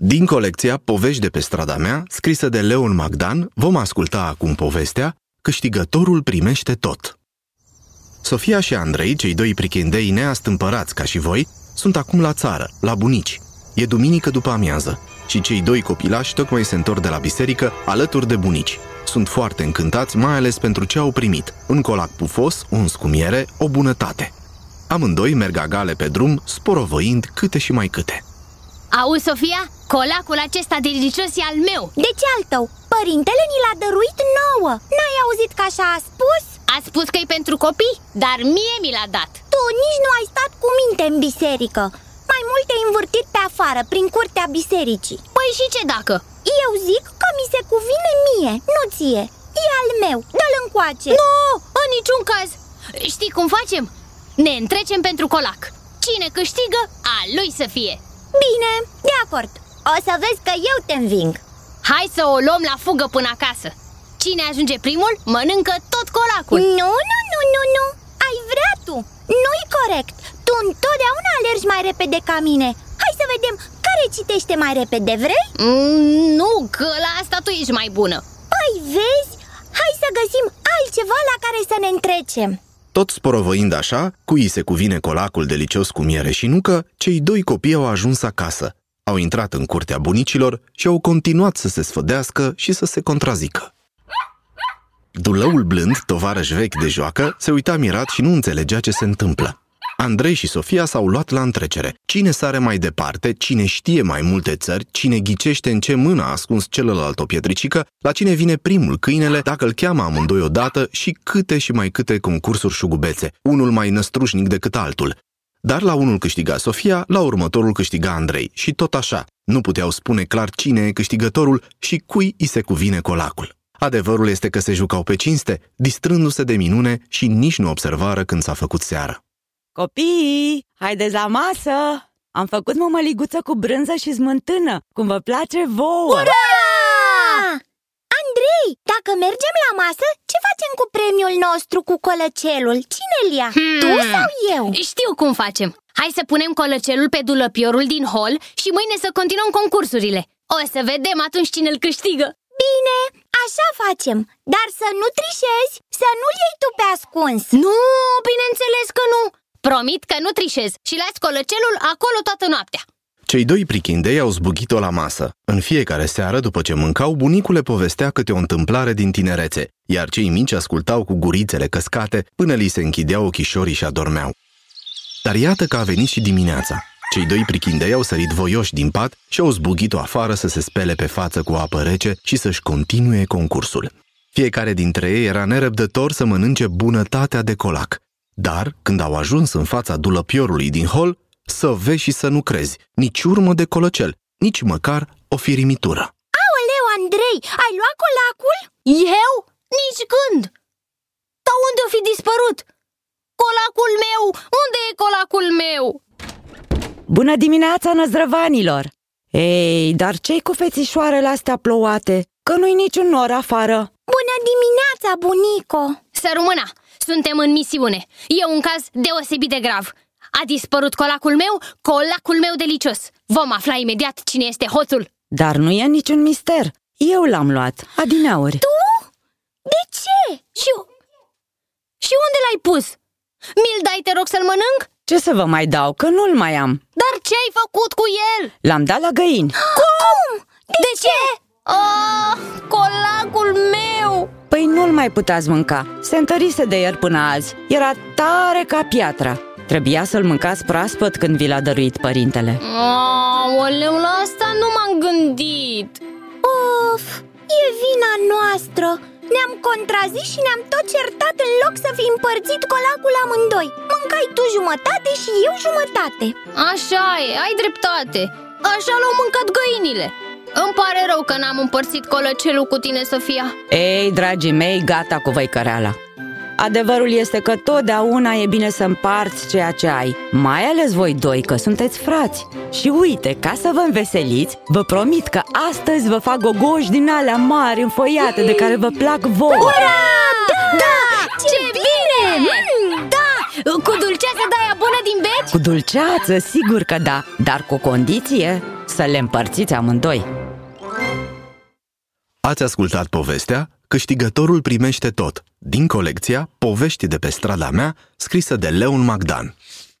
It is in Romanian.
Din colecția Povești de pe strada mea, scrisă de Leon Magdan, vom asculta acum povestea Câștigătorul primește tot. Sofia și Andrei, cei doi prichendei neastâmpărați ca și voi, sunt acum la țară, la bunici. E duminică după amiază și cei doi copilași tocmai se întorc de la biserică alături de bunici. Sunt foarte încântați, mai ales pentru ce au primit. Un colac pufos, un scumiere, o bunătate. Amândoi merg agale pe drum, sporovăind câte și mai câte. Auzi, Sofia? Colacul acesta delicios e al meu. De ce al tău? Părintele ni l-a dăruit nouă. N-ai auzit că așa a spus? A spus că e pentru copii, dar mie mi l-a dat. Tu nici nu ai stat cu minte în biserică. Mai mult te-ai învârtit pe afară, prin curtea bisericii. Păi și ce dacă? Eu zic că mi se cuvine mie, nu ție. E al meu, dă-l încoace. Nu, în niciun caz. Știi cum facem? Ne întrecem pentru colac. Cine câștigă, a lui să fie Bine, de acord. O să vezi că eu te înving. Hai să o luăm la fugă până acasă. Cine ajunge primul, mănâncă tot colacul. Nu, nu, nu, nu, nu Ai vrea tu. Nu-i corect. Tu întotdeauna alergi mai repede ca mine. Hai să vedem care citește mai repede, vrei? mm, Nu, că la asta tu ești mai bună. Păi vezi, hai să găsim altceva la care să ne întrecem Tot sporovăind așa, cui se cuvine colacul delicios cu miere și nucă, cei doi copii au ajuns acasă. Au intrat în curtea bunicilor și au continuat să se sfădească și să se contrazică. Dulăul blând, tovarăș vechi de joacă, se uita mirat și nu înțelegea ce se întâmplă. Andrei și Sofia s-au luat la întrecere. Cine sare mai departe, cine știe mai multe țări, cine ghicește în ce mână a ascuns celălalt o pietricică, la cine vine primul câinele, dacă îl cheamă amândoi odată și câte și mai câte concursuri șugubețe, unul mai năstrușnic decât altul. Dar la unul câștiga Sofia, la următorul câștiga Andrei și tot așa. Nu puteau spune clar cine e câștigătorul și cui îi se cuvine colacul. Adevărul este că se jucau pe cinste, distrându-se de minune și nici nu observară când s-a făcut seară. Copii, haideți la masă! Am făcut mămăliguță cu brânză și smântână, cum vă place vouă! Ura! Andrei, dacă mergem la masă, ce facem cu premiul nostru cu colăcelul? Cine-l ia? Hmm. Tu sau eu? Știu cum facem Hai să punem colăcelul pe dulăpiorul din hol și mâine să continuăm concursurile O să vedem atunci cine îl câștigă Bine, așa facem Dar să nu trișezi, să nu-l iei tu pe ascuns Nu, bineînțeles că nu Promit că nu trișez și las colăcelul acolo toată noaptea Cei doi prichindei au zbugit-o la masă. În fiecare seară, după ce mâncau, bunicul le povestea câte o întâmplare din tinerețe, iar cei mici ascultau cu gurițele căscate până li se închideau ochișorii și adormeau. Dar iată că a venit și dimineața. Cei doi prichindei au sărit voioși din pat și au zbugit-o afară să se spele pe față cu apă rece și să-și continue concursul. Fiecare dintre ei era nerăbdător să mănânce bunătatea de colac. Dar, când au ajuns în fața dulăpiorului din hol, să vezi și să nu crezi, nici urmă de colăcel, nici măcar o firimitură. Aoleu, Andrei, ai luat colacul? Eu? Nici când Dar unde o fi dispărut? Colacul meu! Unde e colacul meu? Bună dimineața, năzdrăvanilor! Ei, dar ce-i cu fețișoarele astea plouate? Că nu-i niciun nor afară Bună dimineața, bunico! Să rămână! Suntem în misiune E un caz deosebit de grav A dispărut colacul meu, colacul meu delicios Vom afla imediat cine este hoțul Dar nu e niciun mister Eu l-am luat, adineauri Tu? De ce? Și, și unde l-ai pus? Mi-l dai, te rog, să-l mănânc? Ce să vă mai dau, că nu-l mai am Dar ce ai făcut cu el? L-am dat la găini Cum? De, De ce? Oh, mai puteați mânca. Se întărise de ieri până azi. Era tare ca piatra. Trebuia să-l mâncați proaspăt când vi l-a dăruit părintele. Aoleu, la asta nu m-am gândit. Of, e vina noastră. Ne-am contrazis și ne-am tot certat în loc să fi împărțit colacul amândoi. Mâncai tu jumătate și eu jumătate. Așa e, ai dreptate. Așa l-au mâncat găinile Îmi pare rău că n-am împărțit colăcelul cu tine, Sofia Ei, dragii mei, gata cu văicăreala Adevărul este că totdeauna e bine să împarți ceea ce ai Mai ales voi doi, că sunteți frați Și uite, ca să vă înveseliți Vă promit că astăzi vă fac gogoși din alea mari, înfoiate De care vă plac vouă Ura! Da! da! Ce bine! Mm, da! Cu dulceața de aia bună din beci? Cu dulceață, sigur că da Dar cu o condiție să le împărțiți amândoi. Ați ascultat povestea Câștigătorul primește tot, din colecția Povești de pe strada mea, scrisă de Leon Magdan.